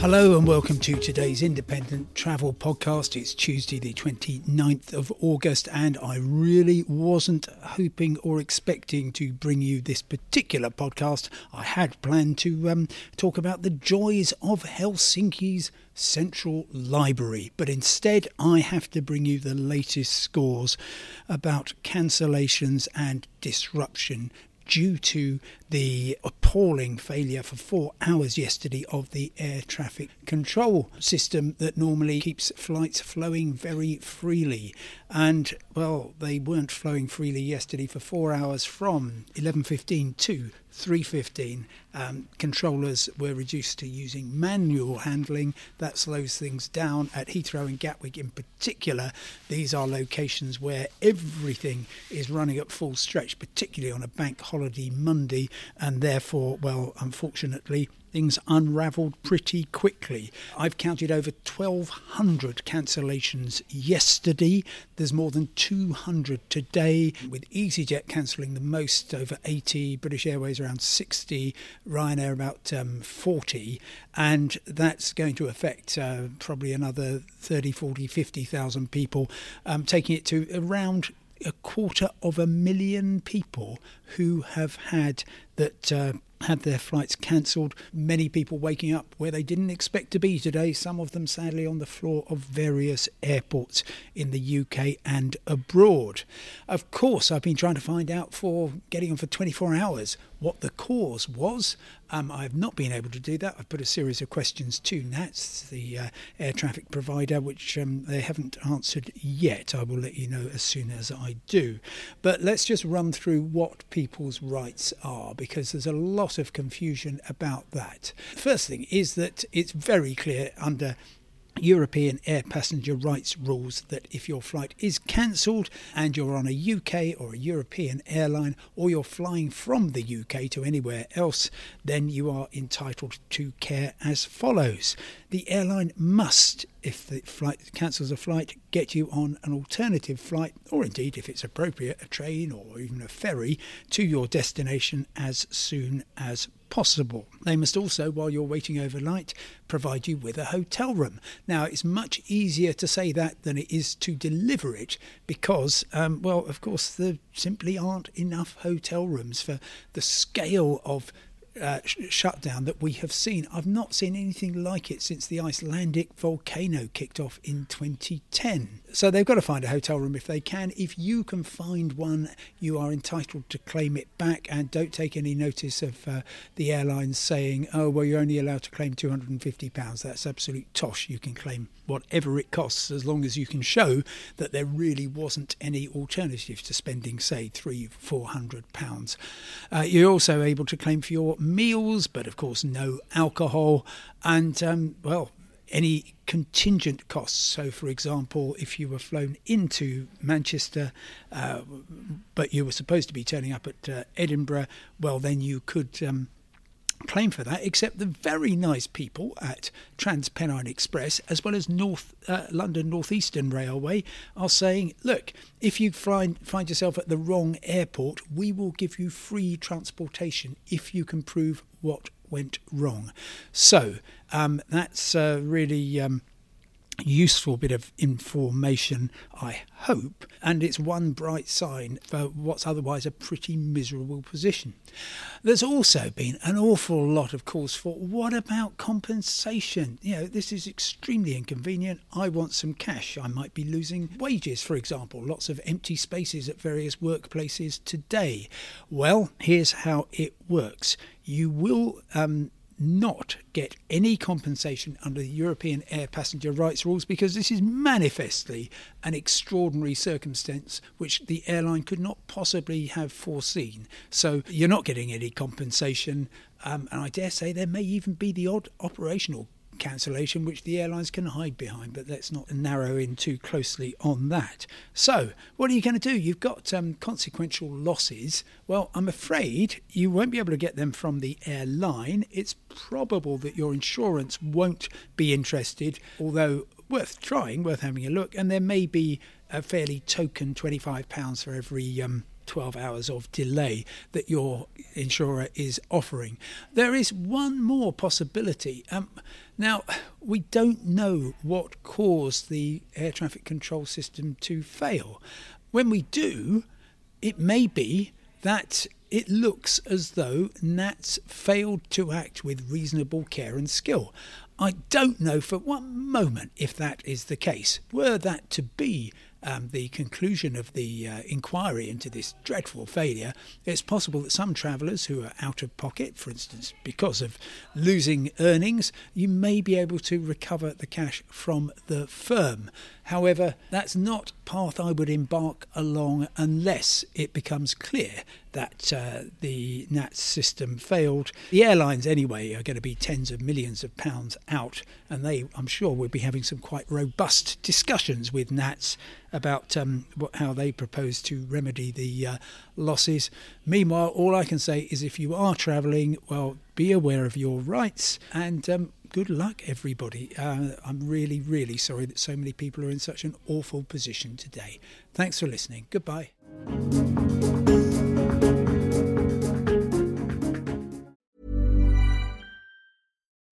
Hello and welcome to today's independent travel podcast. It's Tuesday, the 29th of August, and I really wasn't hoping or expecting to bring you this particular podcast. I had planned to um, talk about the joys of Helsinki's Central Library, but instead I have to bring you the latest scores about cancellations and disruption due to the appalling failure for four hours yesterday of the air traffic control system that normally keeps flights flowing very freely. And well, they weren't flowing freely yesterday for four hours from 11:15 to 315 um, controllers were reduced to using manual handling. That slows things down. At heathrow and gatwick in particular these are locations where everything is running at full stretch particularly on a bank holiday monday and therefore well unfortunately things unravelled pretty quickly. I've counted over 1,200 cancellations yesterday. There's more than 200 today, with EasyJet cancelling the most, over 80, British Airways around 60, Ryanair about um, 40, and that's going to affect uh, probably another 30, 40, 50,000 people, um, taking it to around a quarter of a million people who have had that uh, had their flights cancelled. Many people waking up where they didn't expect to be today, some of them sadly on the floor of various airports in the UK and abroad. Of course, I've been trying to find out for getting on for 24 hours what the cause was. Um, I've not been able to do that. I've put a series of questions to NATS, the uh, air traffic provider, which um, they haven't answered yet. I will let you know as soon as I do. But let's just run through what people's rights are because there's a lot of confusion about that. First thing is that it's very clear under European air passenger rights rules that if your flight is cancelled and you're on a UK or a European airline or you're flying from the UK to anywhere else, then you are entitled to care as follows. The airline must, if the flight cancels a flight, get you on an alternative flight, or indeed, if it's appropriate, a train or even a ferry to your destination as soon as possible. They must also, while you're waiting overnight, provide you with a hotel room. Now, it's much easier to say that than it is to deliver it because, um, well, of course, there simply aren't enough hotel rooms for the scale of uh, sh- shutdown that we have seen. I've not seen anything like it since the Icelandic volcano kicked off in 2010. So they've got to find a hotel room if they can. If you can find one, you are entitled to claim it back and don't take any notice of uh, the airlines saying, oh, well, you're only allowed to claim £250. That's absolute tosh. You can claim whatever it costs as long as you can show that there really wasn't any alternative to spending, say, three, four hundred pounds. Uh, you're also able to claim for your meals, but of course, no alcohol. And, um, well, any contingent costs. So, for example, if you were flown into Manchester, uh, but you were supposed to be turning up at uh, Edinburgh, well, then you could um, claim for that, except the very nice people at TransPennine Express, as well as North uh, London Northeastern Railway, are saying, look, if you find find yourself at the wrong airport, we will give you free transportation if you can prove what went wrong. So um, that's uh, really. Um, useful bit of information, I hope, and it's one bright sign for what's otherwise a pretty miserable position. There's also been an awful lot of calls for what about compensation? You know, this is extremely inconvenient. I want some cash. I might be losing wages, for example, lots of empty spaces at various workplaces today. Well, here's how it works you will um, not get any compensation under the European air passenger rights rules because this is manifestly an extraordinary circumstance which the airline could not possibly have foreseen. So you're not getting any compensation, um, and I dare say there may even be the odd operational cancellation, which the airlines can hide behind, but let's not narrow in too closely on that. So, what are you going to do? You've got um, consequential losses. Well, I'm afraid you won't be able to get them from the airline. It's probable that your insurance won't be interested, although worth trying, worth having a look, and there may be a fairly token £25 for every um, 12 hours of delay that your insurer is offering. There is one more possibility. Um, now, we don't know what caused the air traffic control system to fail. When we do, it may be that it looks as though NATS failed to act with reasonable care and skill. I don't know for one moment if that is the case. Were that to be um, the conclusion of the uh, inquiry into this dreadful failure, it's possible that some travellers who are out of pocket, for instance, because of losing earnings, you may be able to recover the cash from the firm. However, that's not path I would embark along unless it becomes clear that uh, the NATS system failed. The airlines, anyway, are going to be tens of millions of pounds out, and they, I'm sure, will be having some quite robust discussions with NATS about um, what, how they propose to remedy the uh, losses. Meanwhile, all I can say is if you are travelling, well, be aware of your rights and um, good luck, everybody. Uh, I'm really, really sorry that so many people are in such an awful position today. Thanks for listening. Goodbye.